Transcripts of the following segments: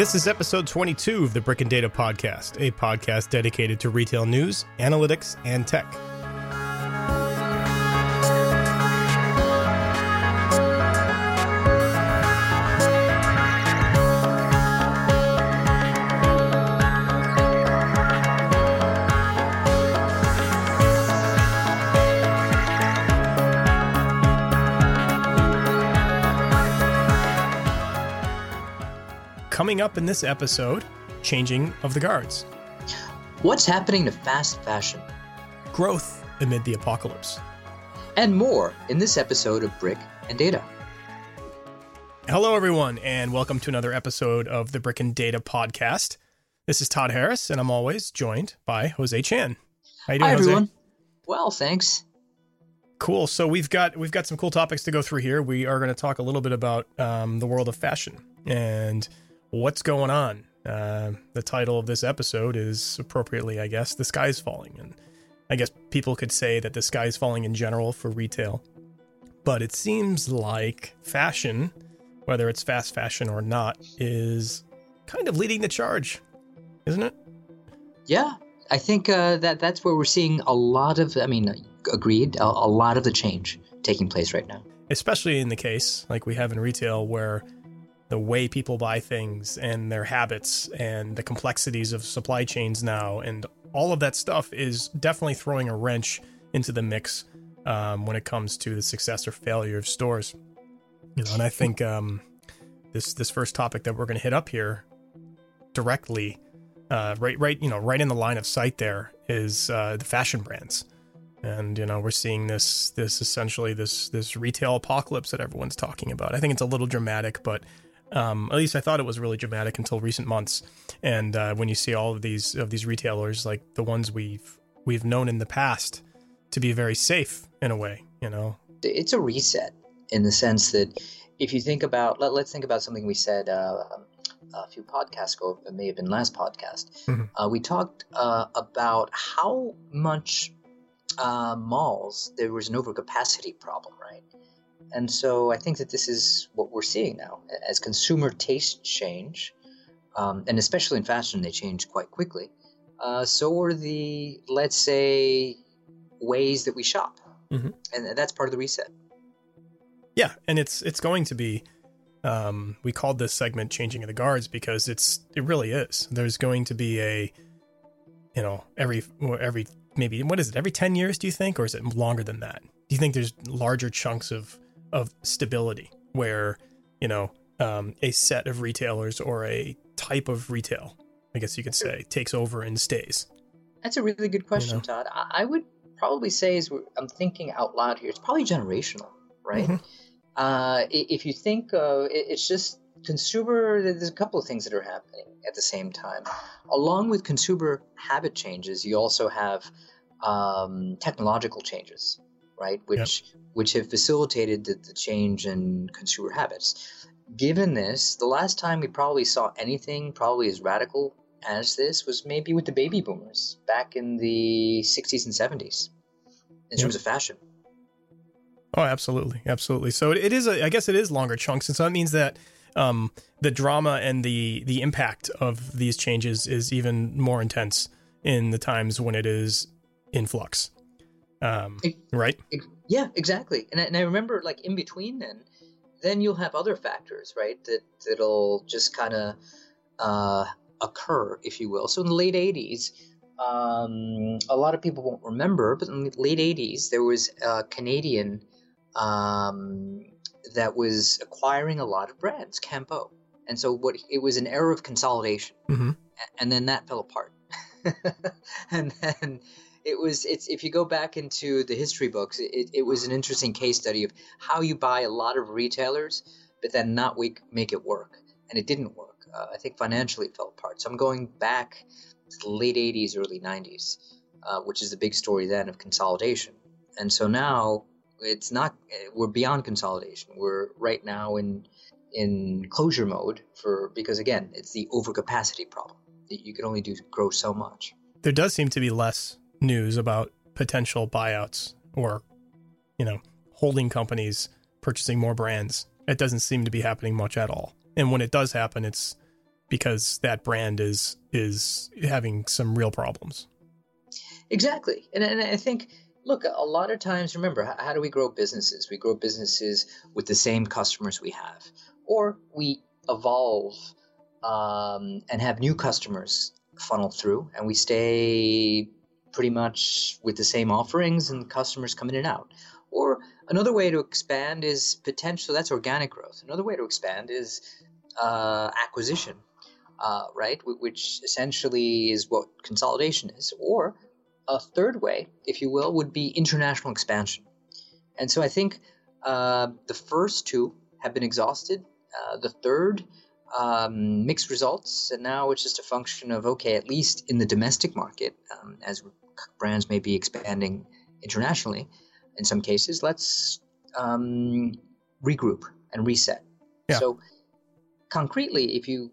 This is episode 22 of the Brick and Data Podcast, a podcast dedicated to retail news, analytics, and tech. Coming up in this episode, changing of the guards, What's happening to fast fashion? growth amid the apocalypse. And more in this episode of Brick and Data. Hello, everyone, and welcome to another episode of the Brick and Data Podcast. This is Todd Harris, and I'm always joined by Jose Chan. How you doing, Hi Jose? everyone. Well, thanks. Cool. So we've got we've got some cool topics to go through here. We are going to talk a little bit about um, the world of fashion and what's going on. Uh, the title of this episode is appropriately, I guess, "The Sky's Falling," and I guess people could say that the sky is falling in general for retail, but it seems like fashion, whether it's fast fashion or not, is kind of leading the charge, isn't it? Yeah, I think uh, that that's where we're seeing a lot of. I mean, agreed. A, a lot of the change taking place right now. especially in the case like we have in retail where the way people buy things and their habits and the complexities of supply chains now and all of that stuff is definitely throwing a wrench into the mix um, when it comes to the success or failure of stores you know and i think um, this this first topic that we're going to hit up here directly uh, right right you know right in the line of sight there is uh, the fashion brands and you know we're seeing this this essentially this this retail apocalypse that everyone's talking about. I think it's a little dramatic, but um, at least I thought it was really dramatic until recent months. And uh, when you see all of these of these retailers, like the ones we've we've known in the past, to be very safe in a way, you know. It's a reset in the sense that if you think about, let, let's think about something we said uh, a few podcasts ago. It may have been last podcast. Mhm. Uh, we talked uh, about how much uh, malls there was an overcapacity problem, right? And so I think that this is what we're seeing now as consumer tastes change, um, and especially in fashion, they change quite quickly. Uh, so are the let's say ways that we shop, Mhm. and that's part of the reset. Yeah, and it's it's going to be. Um, we called this segment "Changing of the Guards" because it's it really is. There's going to be a, you know, every every maybe what is it every ten years? Do you think, or is it longer than that? Do you think there's larger chunks of of stability where you know um, a set of retailers or a type of retail, I guess you could say, takes over and stays? That's a really good question, know? Todd. I, would probably say, as we're, I'm thinking out loud here, it's probably generational, right? Mhm. Uh, if you think of it's just consumer, there's a couple of things that are happening at the same time. Along with consumer habit changes, you also have um, technological changes, right? Which which have facilitated the, the change in consumer habits. Given this, the last time we probably saw anything probably as radical as this was maybe with the baby boomers back in the 60s and 70s in Yep. terms of fashion. Oh, absolutely, absolutely. So it, it is. A, I guess it is longer chunks, and so that means that um, the drama and the the impact of these changes is even more intense in the times when it is in flux. Um, It- right? Ex- Yeah, exactly. And I, and I remember, like in between, then, then you'll have other factors, right? That that'll just kind of uh, occur, if you will. So in the late '80s, um, a lot of people won't remember, but in the late '80s, there was a Canadian um, that was acquiring a lot of brands, Campeau, and so what it was an era of consolidation, Mhm. And then that fell apart, and then it was it's if you go back into the history books it, it was an interesting case study of how you buy a lot of retailers but then not make, it work. And it didn't work. Uh, i think financially it fell apart. So i'm going back to the late 80s early 90s uh, which is the big story then of consolidation. And so now it's not we're beyond consolidation. We're right now in in closure mode for because again it's the overcapacity problem. You can only do grow so much. There does seem to be less news about potential buyouts or, you know, holding companies purchasing more brands. It doesn't seem to be happening much at all. And when it does happen, it's because that brand is is having some real problems. Exactly, and and I think look a lot of times remember how, do we grow businesses? We grow businesses with the same customers we have, or we evolve um, and have new customers funnel through, and we stay pretty much with the same offerings and customers come in and out. Or another way to expand is potential. That's organic growth. Another way to expand is uh, acquisition, uh, right? Which essentially is what consolidation is. Or a third way, if you will, would be international expansion. And so I think uh, the first two have been exhausted. Uh, the third, um, mixed results, and now it's just a function of okay, at least in the domestic market, um, as brands may be expanding internationally, in some cases, let's um, regroup and reset. Yeah. So, concretely, if you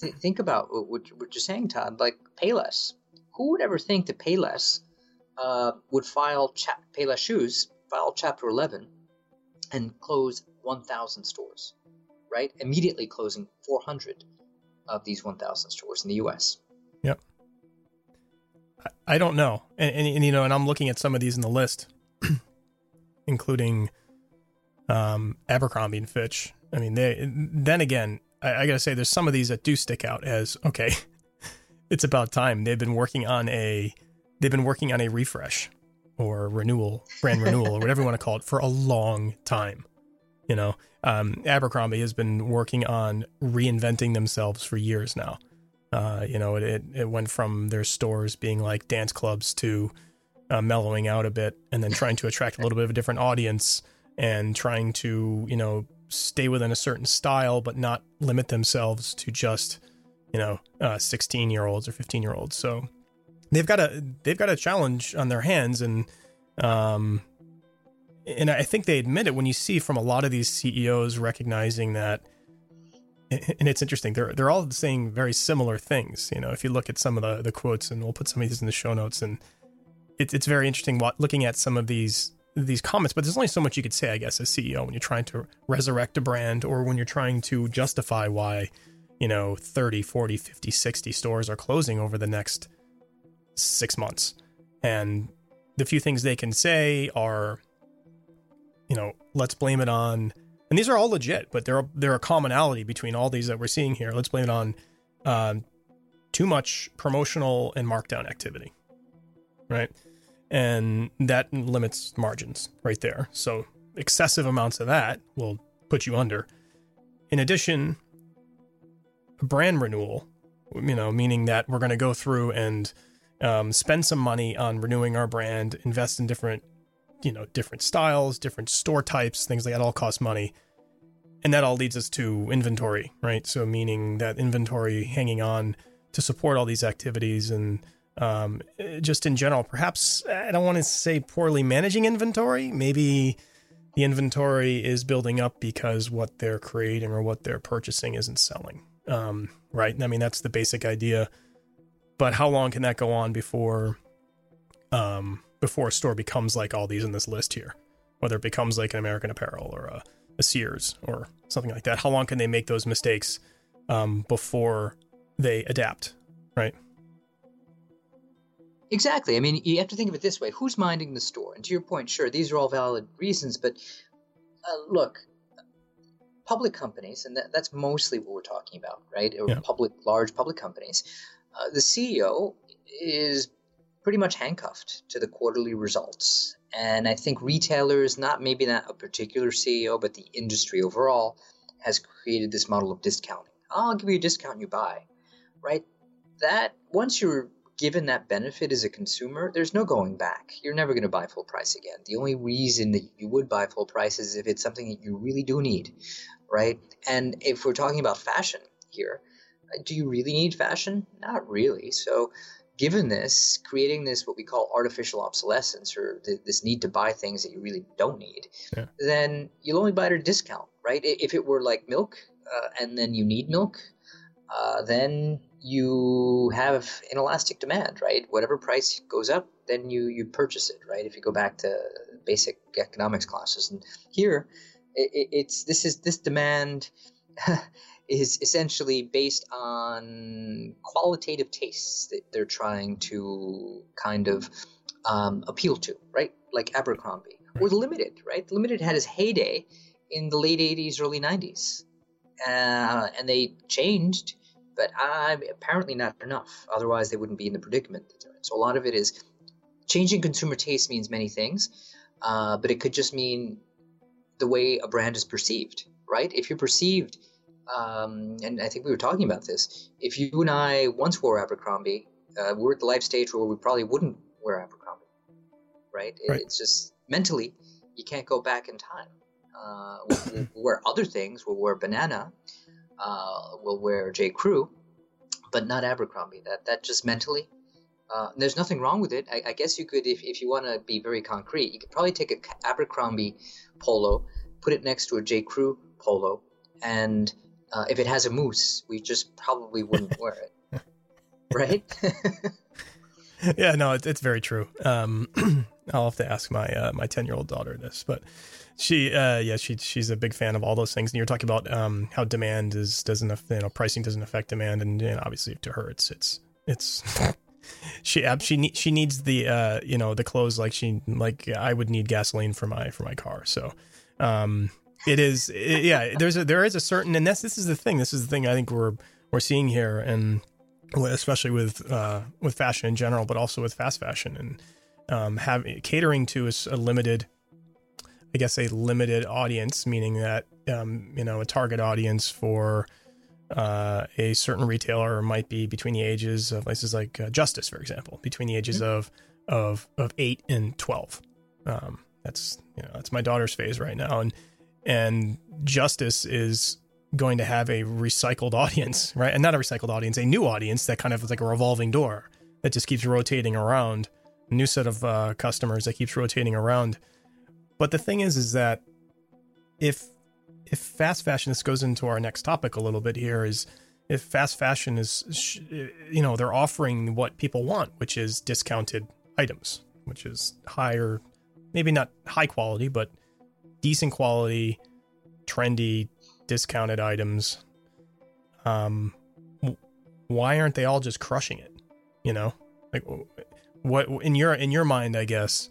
th- think about what, what, you're saying, Todd, like Payless, who would ever think that Payless uh, would file cha- Payless Shoes file Chapter 11 and close 1,000 stores, right? Immediately closing 400 of these 1,000 stores in the U.S. I don't know, and, and, and you know, and I'm looking at some of these in the list, including um, Abercrombie and Fitch. I mean, they then again, I, I, gotta say, there's some of these that do stick out as okay. it's about time. They've been working on a they've been working on a refresh or renewal, brand renewal, or whatever you want to call it, for a long time. You know, um, Abercrombie has been working on reinventing themselves for years now. Uh, you know, it, it went from their stores being like dance clubs to uh, mellowing out a bit and then trying to attract a little bit of a different audience and trying to, you know, stay within a certain style, but not limit themselves to just, you know, 16 uh, year olds or 15 year olds. So they've got a, they've got a challenge on their hands. And, um, and I think they admit it when you see from a lot of these CEOs recognizing that, and it's interesting. They're they're all saying very similar things. You know, if you look at some of the the quotes, and we'll put some of these in the show notes, and it's it's very interesting what, looking at some of these these comments. But there's only so much you could say, I guess, as CEO when you're trying to resurrect a brand or when you're trying to justify why, you know, 30, 40, 50, 60 stores are closing over the next six months. And the few things they can say are, you know, let's blame it on and these are all legit, but there are there are commonality between all these that we're seeing here. Let's blame it on um, too much promotional and markdown activity, right? And that limits margins right there. So excessive amounts of that will put you under. In addition, brand renewal, you know, meaning that we're going to go through and um, spend some money on renewing our brand, invest in different you know different styles different store types things like that all cost money. And that all leads us to inventory right? So meaning that inventory hanging on to support all these activities and um, just in general perhaps i don't want to say poorly managing inventory. Maybe the inventory is building up because what they're creating or what they're purchasing isn't selling. Um, right? I mean that's the basic idea. But how long can that go on before um, before a store becomes like all these in this list here, whether it becomes like an American Apparel or a, a Sears or something like that. How long can they make those mistakes um, before they adapt, right? Exactly. I mean, you have to think of it this way: who's minding the store? And to your point, sure, these are all valid reasons, but uh, look, public companies, and that, that's mostly what we're talking about, right? Or yeah. public, large public companies. Uh, the CEO is pretty much handcuffed to the quarterly results. And I think retailers, not maybe not a particular CEO, but the industry overall, has created this model of discounting. I'll give you a discount, and you buy, right? That once you're given that benefit as a consumer, there's no going back. You're never going to buy full price again. The only reason that you would buy full price is if it's something that you really do need, right? And if we're talking about fashion here, do you really need fashion? Not really. So given this, creating this what we call artificial obsolescence or th- this need to buy things that you really don't need, yeah. then you'll only buy at a discount, right? If it were like milk uh, and then you need milk, uh, then you have inelastic demand, right? Whatever price goes up, then you you purchase it, right? If you go back to basic economics classes, and here it, it's this is this demand is essentially based on qualitative tastes that they're trying to kind of um, appeal to, right? Like Abercrombie or Limited, right? Limited had its heyday in the late 80s, early 90s. Uh, and they changed, but uh, apparently not enough. Otherwise, they wouldn't be in the predicament that they're in. So a lot of it is changing consumer taste means many things, uh, but it could just mean the way a brand is perceived, right? If you're perceived, um, and I think we were talking about this, if you and I once wore Abercrombie, uh, we're at the life stage where we probably wouldn't wear Abercrombie, right? right. It's just mentally, you can't go back in time. Uh, we'll, we'll, wear other things. We'll wear banana. Uh, we'll wear J. Crew, but not Abercrombie. That that just mentally. Uh, there's nothing wrong with it. I, I guess you could, if, if you want to be very concrete, you could probably take a Abercrombie polo, put it next to a J. Crew polo, and uh, if it has a moose, we just probably wouldn't wear it, right? yeah, no, it's, it's very true. Um, I'll have to ask my uh, my ten year old daughter this, but she, uh, yeah, she she's a big fan of all those things. And you're talking about um, how demand is doesn't you know pricing doesn't affect demand, and, and obviously to her it's it's it's she she she needs the uh you know the clothes like she like I would need gasoline for my for my car. So um it is it, yeah there's a there is a certain and this this is the thing this is the thing I think we're we're seeing here and especially with uh with fashion in general but also with fast fashion and um having catering to a, a limited I guess a limited audience meaning that um you know a target audience for uh, a certain retailer might be between the ages of places like uh, Justice, for example, between the ages mm-hmm. of of of eight and twelve. Um, that's you know that's my daughter's phase right now, and and Justice is going to have a recycled audience, right? And not a recycled audience, a new audience that kind of is like a revolving door that just keeps rotating around. A new set of uh, customers that keeps rotating around. But the thing is, is that if if fast fashion, this goes into our next topic a little bit here, is if fast fashion is, you know, they're offering what people want, which is discounted items, which is higher, maybe not high quality, but decent quality, trendy, discounted items. Um, why aren't they all just crushing it? You know, like what in your in your mind, I guess.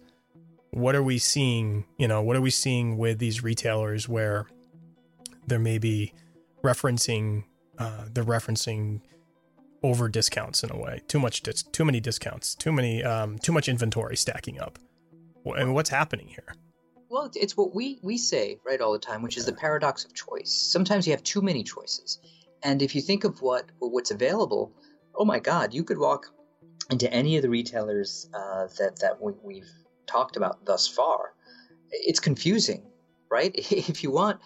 What are we seeing? You know, what are we seeing with these retailers where there may be referencing uh, they're referencing over discounts in a way too much dis- too many discounts too many um, too much inventory stacking up and what's happening here well it's what we we say right all the time which is the paradox of choice. Sometimes you have too many choices. And if you think of what what's available oh my god you could walk into any of the retailers uh, that that we, we've talked about thus far. It's confusing right? If you want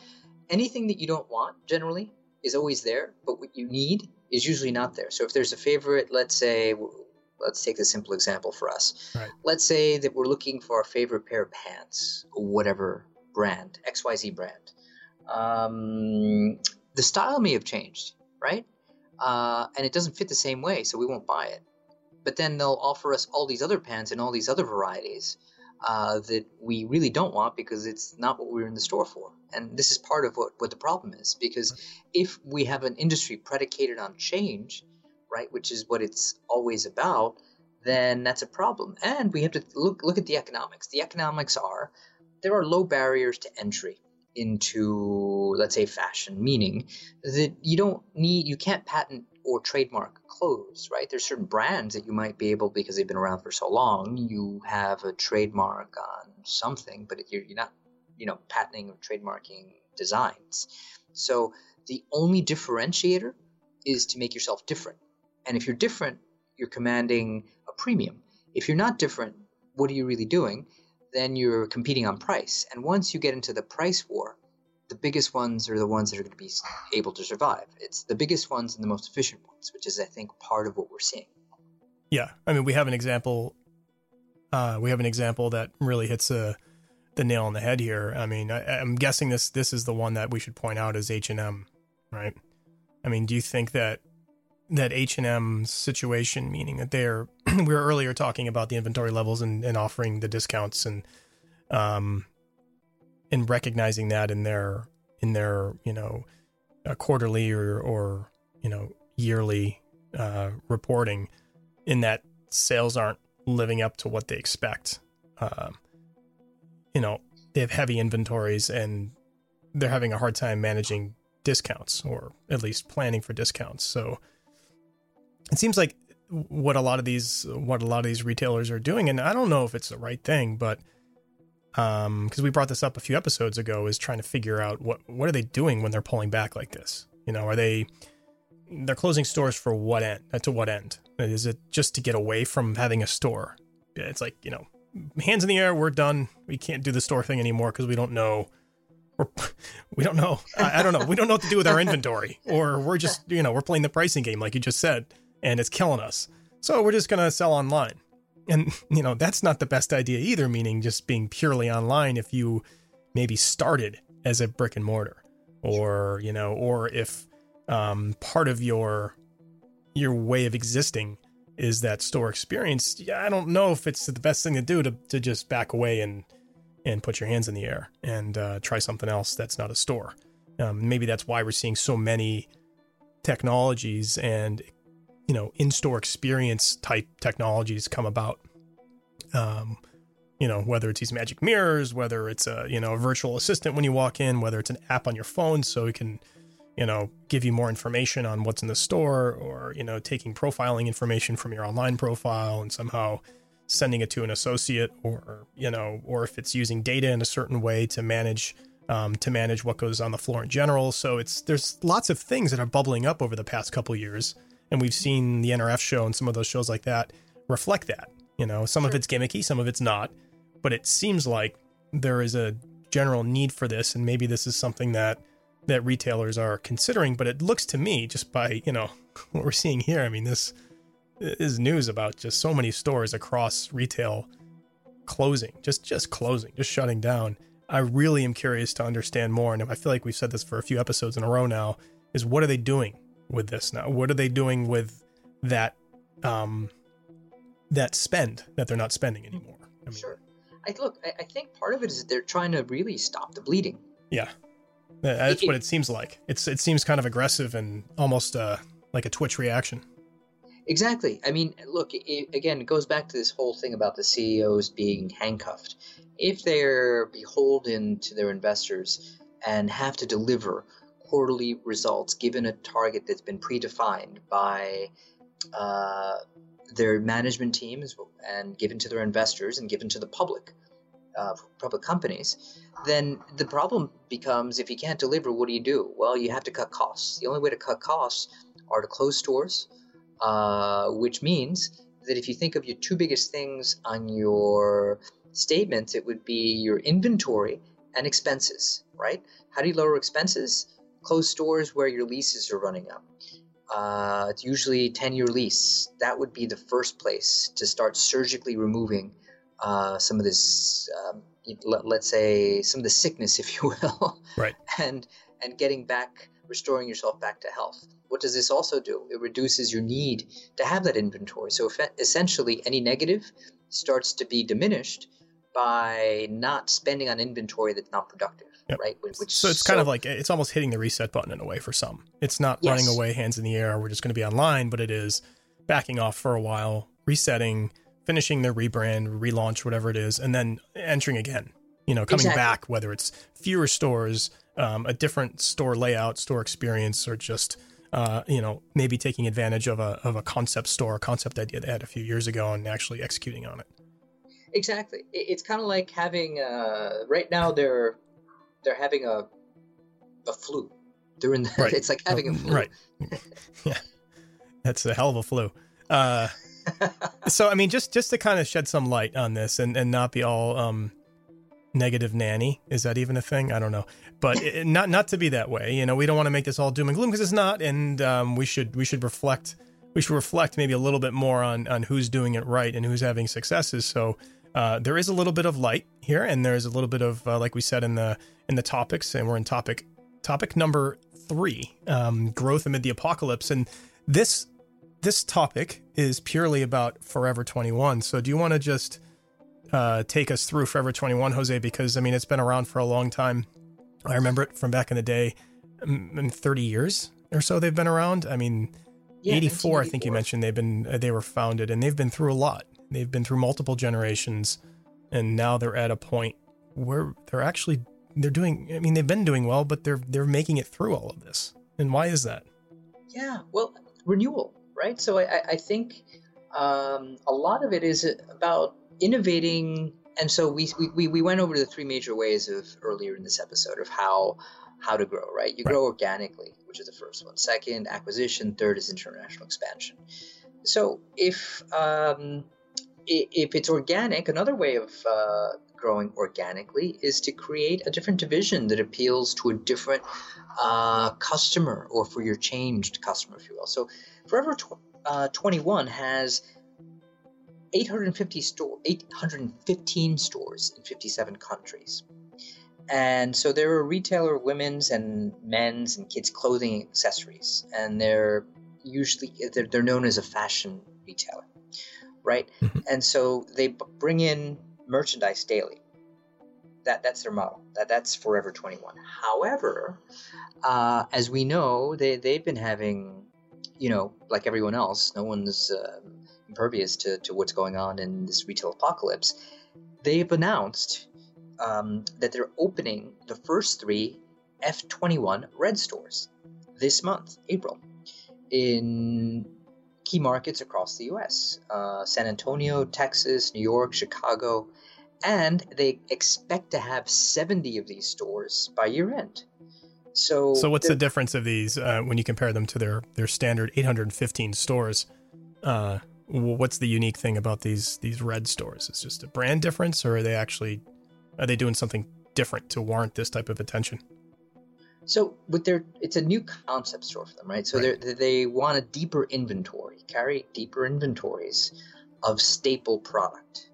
anything that you don't want generally is always there, but what you need is usually not there. So if there's a favorite, let's say, let's take a simple example for us. Right. Let's say that we're looking for a favorite pair of pants, whatever brand, XYZ brand. Um, the style may have changed, right? Uh, and it doesn't fit the same way, so we won't buy it. But then they'll offer us all these other pants and all these other varieties uh, that we really don't want because it's not what we are in the store for. And this is part of what, what the problem is because if we have an industry predicated on change, right, which is what it's always about, then that's a problem. And we have to look look at the economics. The economics are there are low barriers to entry into let's say fashion meaning that you don't need you can't patent or trademark clothes right there's certain brands that you might be able because they've been around for so long you have a trademark on something but you're, you're not you know patenting or trademarking designs so the only differentiator is to make yourself different and if you're different you're commanding a premium if you're not different what are you really doing then you're competing on price. And once you get into the price war, the biggest ones are the ones that are going to be able to survive. It's the biggest ones and the most efficient ones, which is, I think, part of what we're seeing. Yeah, I mean, we have an example. Uh, we have an example that really hits the the nail on the head here. I mean, I, am guessing this this is the one that we should point out as H and M, right? I mean, do you think that that H&M situation, meaning that they're, we were earlier talking about the inventory levels and, and offering the discounts and, um, and recognizing that in their, in their, you know, a quarterly or or you know yearly uh, reporting in that sales aren't living up to what they expect. Um, you know, they have heavy inventories and they're having a hard time managing discounts or at least planning for discounts. So it seems like what a lot of these what a lot of these retailers are doing and I don't know if it's the right thing, but um because we brought this up a few episodes ago is trying to figure out what what are they doing when they're pulling back like this? You know, are they they're closing stores for what end? Uh, to what end? Is it just to get away from having a store? It's like, you know, hands in the air, we're done. We can't do the store thing anymore because we don't know we're, we don't know. I, I, don't know. We don't know what to do with our inventory, or we're just, you know, we're playing the pricing game, like you just said, and it's killing us. So we're just going to sell online. And, you know, that's not the best idea either, meaning just being purely online if you maybe started as a brick and mortar, or, you know, or if um, part of your your way of existing is that store experience. Yeah, I don't know if it's the best thing to do to, to just back away and and put your hands in the air and uh, try something else that's not a store. Um, maybe that's why we're seeing so many technologies and you know in-store experience type technologies come about. Um, you know whether it's these magic mirrors, whether it's a you know a virtual assistant when you walk in, whether it's an app on your phone so it can you know give you more information on what's in the store, or you know taking profiling information from your online profile and somehow sending it to an associate or you know or if it's using data in a certain way to manage um, to manage what goes on the floor in general so it's there's lots of things that are bubbling up over the past couple years and we've seen the nrf show and some of those shows like that reflect that you know some sure. of it's gimmicky some of it's not but it seems like there is a general need for this and maybe this is something that that retailers are considering but it looks to me just by you know what we're seeing here i mean this is news about just so many stores across retail closing, just just closing, just shutting down. I really am curious to understand more, and I feel like we've said this for a few episodes in a row now. Is what are they doing with this now? What are they doing with that um, that spend that they're not spending anymore? I mean, sure. I look. I, I think part of it is that they're trying to really stop the bleeding. Yeah, that's it, what it seems like. It's it seems kind of aggressive and almost uh, like a Twitch reaction. Exactly. I mean, look, it, again, it goes back to this whole thing about the CEOs being handcuffed. If they're beholden to their investors and have to deliver quarterly results given a target that's been predefined by uh, their management teams and given to their investors and given to the public, uh, public companies, then the problem becomes if you can't deliver, what do you do? Well, you have to cut costs. The only way to cut costs are to close stores uh, which means that if you think of your two biggest things on your statements, it would be your inventory and expenses, right? How do you lower expenses? Close stores where your leases are running up. Uh, it's usually 10 year lease. That would be the first place to start surgically removing uh, some of this, um, let, us say, some of the sickness, if you will. Right. And, and getting back, restoring yourself back to health what does this also do? It reduces your need to have that inventory. So essentially, any negative starts to be diminished by not spending on inventory that's not productive. Yep. Right. Which, so it's so, kind of like it's almost hitting the reset button in a way for some. It's not yes. running away, hands in the air. We're just going to be online, but it is backing off for a while, resetting, finishing their rebrand, relaunch, whatever it is, and then entering again. You know, coming exactly. back, whether it's fewer stores, um, a different store layout, store experience, or just uh, you know, maybe taking advantage of a of a concept store, a concept idea they had a few years ago, and actually executing on it. Exactly. It's kind of like having uh, right now they're they're having a a flu. They're in the, right. it's like having a flu. Right. yeah, that's a hell of a flu. Uh, so I mean, just just to kind of shed some light on this and and not be all um, negative nanny. Is that even a thing? I don't know but it, not not to be that way. You know, we don't want to make this all doom and gloom because it's not, and um, we should we should reflect we should reflect maybe a little bit more on on who's doing it right and who's having successes. So uh, there is a little bit of light here, and there's a little bit of uh, like we said in the in the topics, and we're in topic topic number three, um, growth amid the apocalypse, and this this topic is purely about Forever 21. So do you want to just uh, take us through Forever 21, Jose? Because I mean, it's been around for a long time. I remember it from back in the day. in 30 years or so they've been around. I mean, yeah, 84, I think you mentioned they've been uh, they were founded and they've been through a lot. They've been through multiple generations and now they're at a point where they're actually they're doing I mean, they've been doing well, but they're they're making it through all of this. And why is that? Yeah, well, renewal, right? So I, I think um, a lot of it is about innovating. And so we, we, we went over the three major ways of earlier in this episode of how how to grow, right? You right. grow organically, which is the first one. Second, acquisition. Third is international expansion. So if um, if it's organic, another way of uh, growing organically is to create a different division that appeals to a different uh, customer or for your changed customer, if you will. So Forever tw- uh, 21 has 850 store, 815 stores in 57 countries. And so they're a retailer of women's and men's and kids' clothing accessories. And they're usually, they're, they're known as a fashion retailer, right? Mm-hmm. And so they b- bring in merchandise daily. That, that's their model. That, that's Forever 21. However, uh, as we know, they, they've been having you know, like everyone else, no one's uh, impervious to, to what's going on in this retail apocalypse. They've announced um, that they're opening the first three F21 red stores this month, April, in key markets across the US uh, San Antonio, Texas, New York, Chicago, and they expect to have 70 of these stores by year end. So, so what's the difference of these uh, when you compare them to their their standard 815 stores? Uh, what's the unique thing about these these red stores? It's just a brand difference, or are they actually are they doing something different to warrant this type of attention? So with their, it's a new concept store for them, right? So right. they they want a deeper inventory, carry deeper inventories of staple product,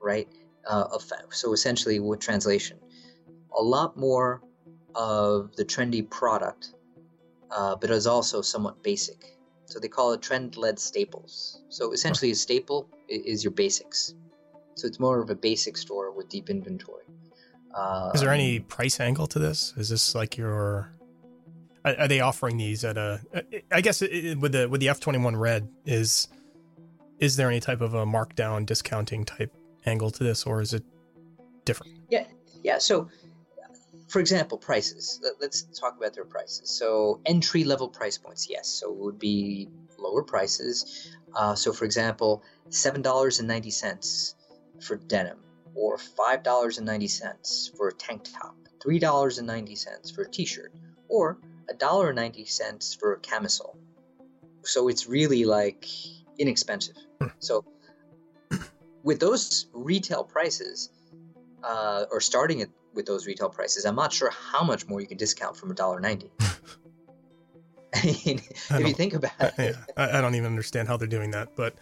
right? Uh, of so essentially, with translation, a lot more of the trendy product, uh, but is also somewhat basic. So they call it trend-led staples. So essentially, a staple is your basics. So it's more of a basic store with deep inventory. Uh, is there any price angle to this? Is this like your? Are, they offering these at a? I guess with the with the F twenty one red is, is there any type of a markdown discounting type angle to this, or is it different? Yeah, yeah. So for example, prices. Let's talk about their prices. So entry level price points, yes. So it would be lower prices. Uh, so for example, seven dollars and ninety cents for denim, or five dollars and ninety cents for a tank top, three dollars and ninety cents for a t-shirt, or a dollar ninety cents for a camisole. So it's really like inexpensive. Hmm. so with those retail prices, uh, or starting at with those retail prices. I'm not sure how much more you can discount from a dollar ninety. I mean, I if you think about it, yeah, I, I don't even understand how they're doing that. But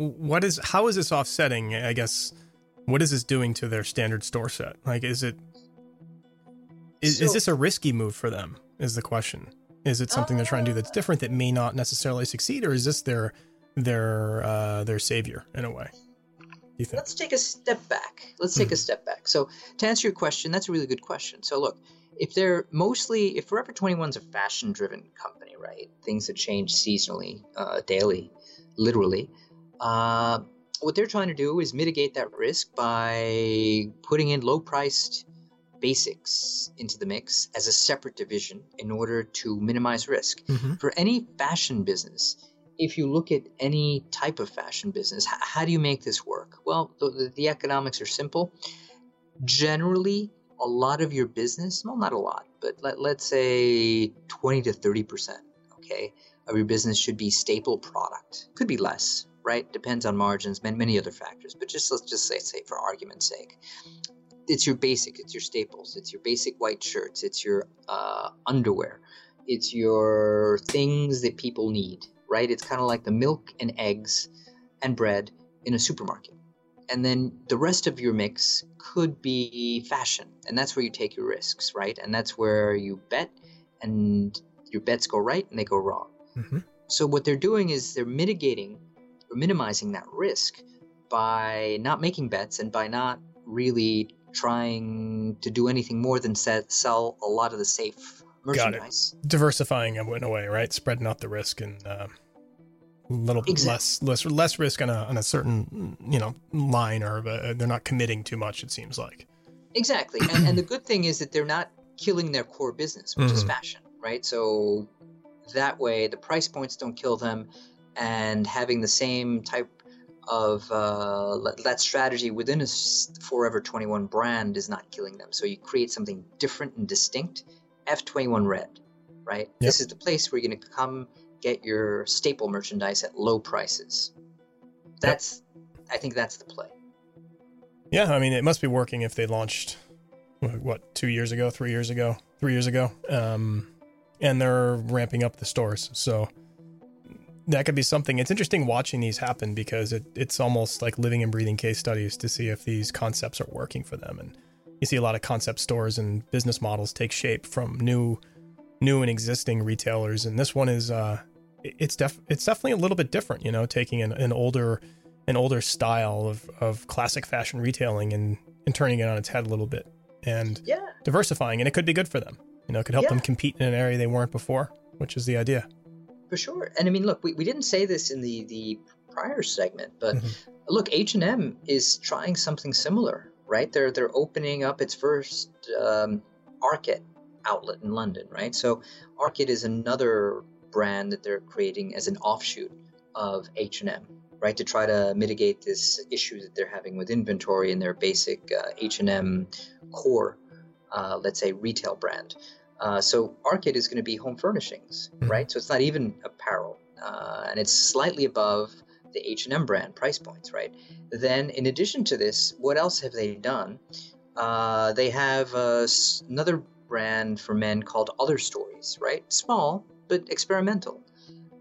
what is how is this offsetting? I guess what is this doing to their standard store set? Like, is it is, so, is this a risky move for them? Is the question. Is it something uh, they're trying to do that's different that may not necessarily succeed, or is this their their uh, their savior in a way? you think? Let's take a step back. Let's take mm-hmm. a step back. So, to answer your question, that's a really good question. So, look, if they're mostly, if Forever 21 is a fashion driven company, right? Things that change seasonally, uh, daily, literally. Uh, what they're trying to do is mitigate that risk by putting in low priced basics into the mix as a separate division in order to minimize risk. Mm-hmm. For any fashion business, if you look at any type of fashion business, how, how do you make this work? Well, the, the, economics are simple. Generally, a lot of your business, well, not a lot, but let, let's say 20 to 30%, okay, of your business should be staple product. Could be less, right? Depends on margins, many, many other factors, but just let's just say, say for argument's sake, it's your basic, it's your staples, it's your basic white shirts, it's your uh, underwear, it's your things that people need, right? It's kind of like the milk and eggs and bread in a supermarket. And then the rest of your mix could be fashion. And that's where you take your risks, right? And that's where you bet and your bets go right and they go wrong. Mm-hmm. So what they're doing is they're mitigating minimizing that risk by not making bets and by not really trying to do anything more than set, sell a lot of the safe merchandise. Got it. Diversifying in a way, right? Spreading out the risk and uh, a little bit Exact- less less less risk on a on a certain you know line, or uh, they're not committing too much. It seems like. Exactly. And, and the good thing is that they're not killing their core business, which is Mhm. fashion, right? So that way the price points don't kill them and having the same type of uh, that strategy within a Forever 21 brand is not killing them. So you create something different and distinct. F21 Red, right? This is the place where you're going to come get your staple merchandise at low prices. That's, I think that's the play. Yeah, I mean, it must be working if they launched what, what two years ago, three years ago, three years ago, um, and they're ramping up the stores. So that could be something. It's interesting watching these happen because it, it's almost like living and breathing case studies to see if these concepts are working for them. And you see a lot of concept stores and business models take shape from new, new and existing retailers. And this one is, uh, it's def it's definitely a little bit different. You know, taking an, an older an older style of, of classic fashion retailing and, and turning it on its head a little bit and Yeah. diversifying and it could be good for them you know it could help them compete in an area they weren't before which is the idea For sure. And I mean, look, we, we didn't say this in the, the prior segment, but Mhm. look, H&M is trying something similar, right? They're they're opening up its first um, Arket outlet in London, right? So Arket is another brand that they're creating as an offshoot of H&M, right? To try to mitigate this issue that they're having with inventory in their basic uh, H&M core, uh, let's say, retail brand. Uh, so Arket is going to be home furnishings, Mhm. right? So it's not even apparel, uh, and it's slightly above the H&M brand price points, right? Then, in addition to this, what else have they done? Uh, they have uh, another brand for men called Other Stories, right? Small but experimental.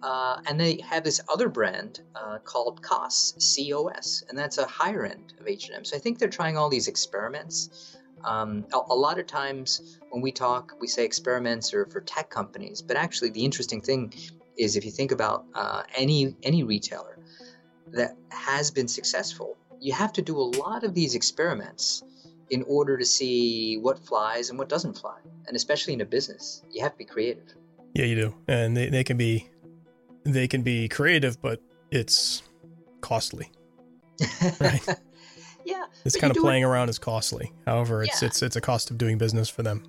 Uh, and they have this other brand uh, called COS, C-O-S, and that's a higher end of H&M. So I think they're trying all these experiments. Um, a, a lot of times when we talk, we say experiments are for tech companies, but actually the interesting thing is if you think about uh, any any retailer that has been successful, you have to do a lot of these experiments in order to see what flies and what doesn't fly, and especially in a business, you have to be creative. yeah you do and they, they can be they can be creative but it's costly Right. This But kind of do it- playing around is costly however it's Yeah. it's it's a cost of doing business for them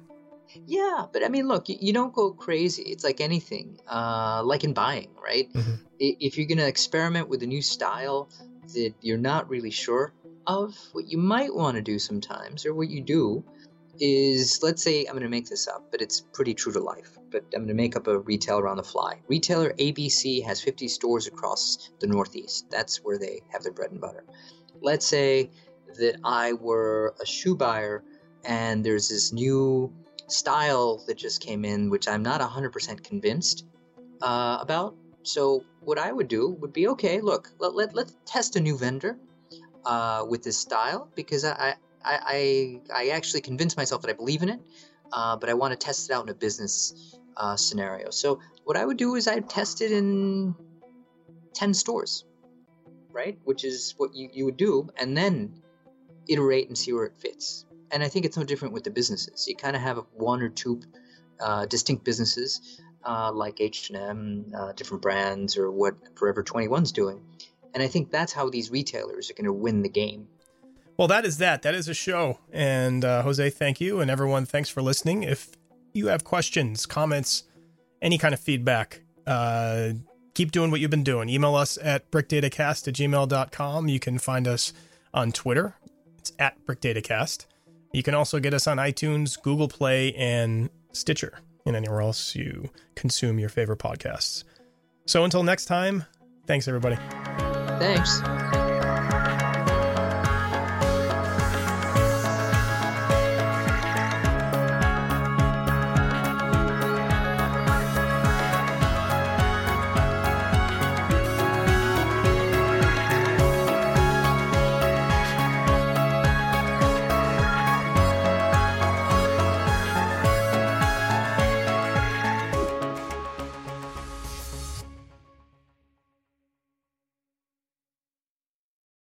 Yeah, but I mean, look, you, you don't go crazy. It's like anything, uh, like in buying, right? Mhm. If you're going to experiment with a new style that you're not really sure of, what you might want to do sometimes, or what you do, is let's say I'm going to make this up, but it's pretty true to life. But I'm going to make up a retailer on the fly. Retailer ABC has 50 stores across the Northeast. That's where they have their bread and butter. Let's say that I were a shoe buyer and there's this new style that just came in, which I'm not 100% convinced uh, about. So, what I would do would be okay, look, let, let, let's test a new vendor uh, with this style because I, I, I, I actually convinced myself that I believe in it, uh, but I want to test it out in a business uh, scenario. So, what I would do is I'd test it in 10 stores, right? Which is what you, you would do, and then iterate and see where it fits. And I think it's no different with the businesses. You kind of have one or two uh, distinct businesses uh, like H&M, uh, different brands, or what Forever 21's doing. And I think that's how these retailers are going to win the game. Well, that is that. That is a show. And uh, Jose, thank you. And everyone, thanks for listening. If you have questions, comments, any kind of feedback, uh, keep doing what you've been doing. Email us at brickdatacast at gmail.com. You can find us on Twitter. At brickdatacast. You can also get us on iTunes, Google Play, and Stitcher, and anywhere else you consume your favorite podcasts. So until next time, thanks, everybody. Thanks.